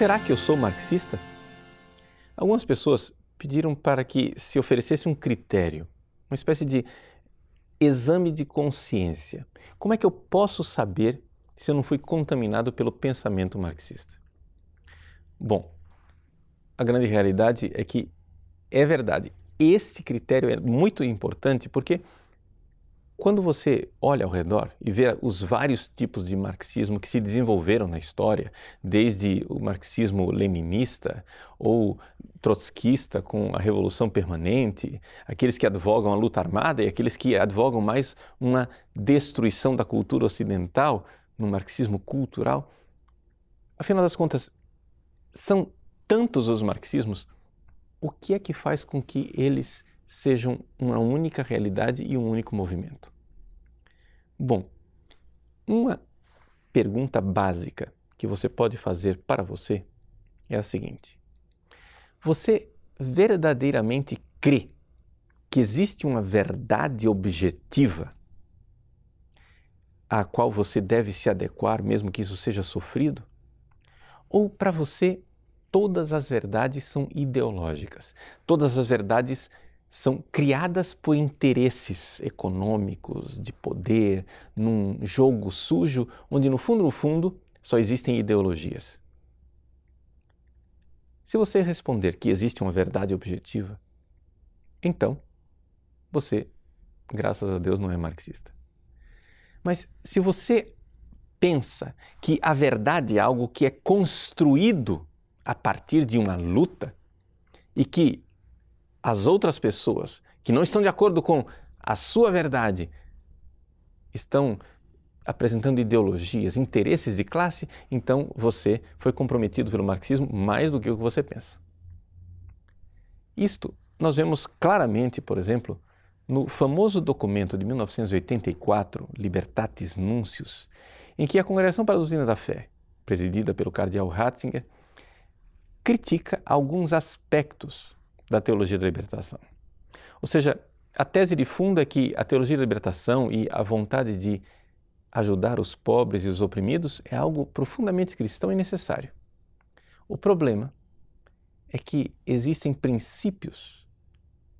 será que eu sou marxista? Algumas pessoas pediram para que se oferecesse um critério, uma espécie de exame de consciência. Como é que eu posso saber se eu não fui contaminado pelo pensamento marxista? Bom, a grande realidade é que é verdade. Esse critério é muito importante porque quando você olha ao redor e vê os vários tipos de marxismo que se desenvolveram na história, desde o marxismo leninista ou trotskista com a revolução permanente, aqueles que advogam a luta armada e aqueles que advogam mais uma destruição da cultura ocidental no marxismo cultural, afinal das contas, são tantos os marxismos, o que é que faz com que eles sejam uma única realidade e um único movimento? Bom, uma pergunta básica que você pode fazer para você é a seguinte: Você verdadeiramente crê que existe uma verdade objetiva à qual você deve se adequar, mesmo que isso seja sofrido? Ou para você todas as verdades são ideológicas? Todas as verdades são criadas por interesses econômicos, de poder, num jogo sujo, onde no fundo, no fundo, só existem ideologias. Se você responder que existe uma verdade objetiva, então você, graças a Deus, não é marxista. Mas se você pensa que a verdade é algo que é construído a partir de uma luta e que as outras pessoas que não estão de acordo com a sua verdade estão apresentando ideologias, interesses de classe, então você foi comprometido pelo marxismo mais do que o que você pensa. Isto nós vemos claramente, por exemplo, no famoso documento de 1984, Libertatis Nuncius, em que a Congregação para a Doutrina da Fé, presidida pelo cardeal Ratzinger, critica alguns aspectos da teologia da libertação. Ou seja, a tese de fundo é que a teologia da libertação e a vontade de ajudar os pobres e os oprimidos é algo profundamente cristão e necessário. O problema é que existem princípios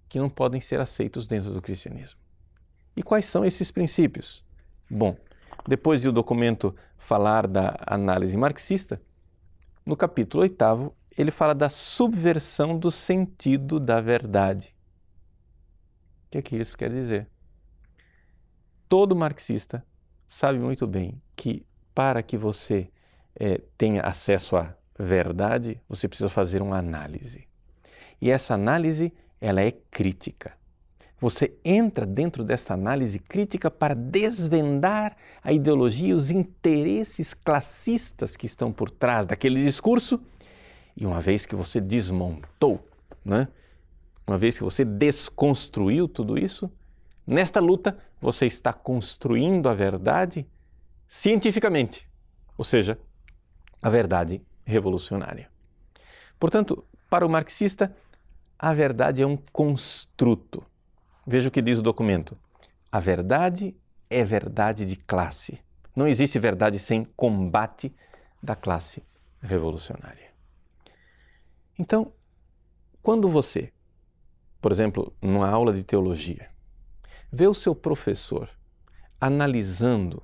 que não podem ser aceitos dentro do cristianismo. E quais são esses princípios? Bom, depois de o documento falar da análise marxista, no capítulo 8 ele fala da subversão do sentido da verdade. O que é que isso quer dizer? Todo marxista sabe muito bem que para que você é, tenha acesso à verdade, você precisa fazer uma análise. E essa análise, ela é crítica. Você entra dentro dessa análise crítica para desvendar a ideologia e os interesses classistas que estão por trás daquele discurso e uma vez que você desmontou, né? uma vez que você desconstruiu tudo isso, nesta luta você está construindo a verdade cientificamente, ou seja, a verdade revolucionária. Portanto, para o marxista, a verdade é um construto. Veja o que diz o documento. A verdade é verdade de classe. Não existe verdade sem combate da classe revolucionária. Então, quando você, por exemplo, numa aula de teologia, vê o seu professor analisando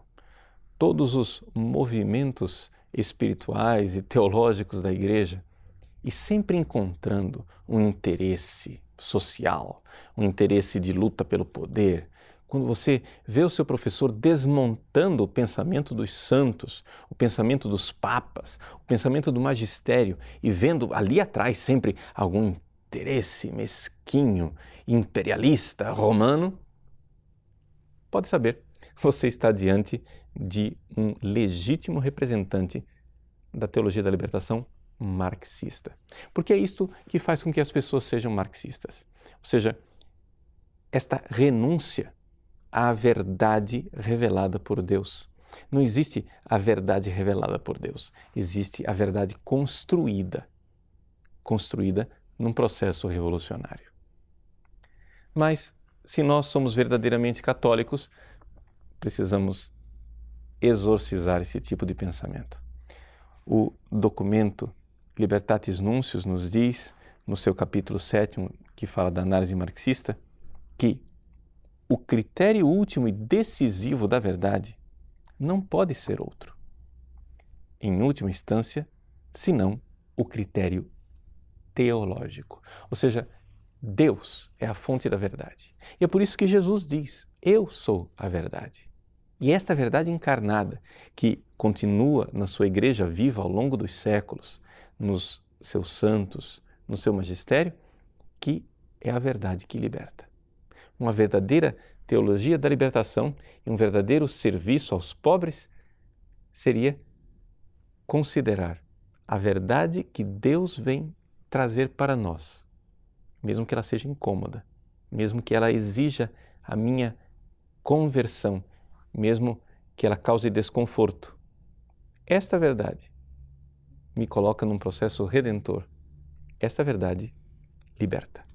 todos os movimentos espirituais e teológicos da igreja e sempre encontrando um interesse social, um interesse de luta pelo poder, quando você vê o seu professor desmontando o pensamento dos santos, o pensamento dos papas, o pensamento do magistério e vendo ali atrás sempre algum interesse mesquinho, imperialista, romano, pode saber, você está diante de um legítimo representante da teologia da libertação marxista. Porque é isto que faz com que as pessoas sejam marxistas. Ou seja, esta renúncia a verdade revelada por Deus. Não existe a verdade revelada por Deus, existe a verdade construída construída num processo revolucionário. Mas, se nós somos verdadeiramente católicos, precisamos exorcizar esse tipo de pensamento. O documento Libertatis Nuncius nos diz, no seu capítulo 7, que fala da análise marxista, que o critério último e decisivo da verdade não pode ser outro. Em última instância, senão o critério teológico. Ou seja, Deus é a fonte da verdade. E é por isso que Jesus diz: Eu sou a verdade. E esta verdade encarnada, que continua na sua igreja viva ao longo dos séculos, nos seus santos, no seu magistério, que é a verdade que liberta. Uma verdadeira teologia da libertação e um verdadeiro serviço aos pobres seria considerar a verdade que Deus vem trazer para nós, mesmo que ela seja incômoda, mesmo que ela exija a minha conversão, mesmo que ela cause desconforto. Esta verdade me coloca num processo redentor. Esta verdade liberta.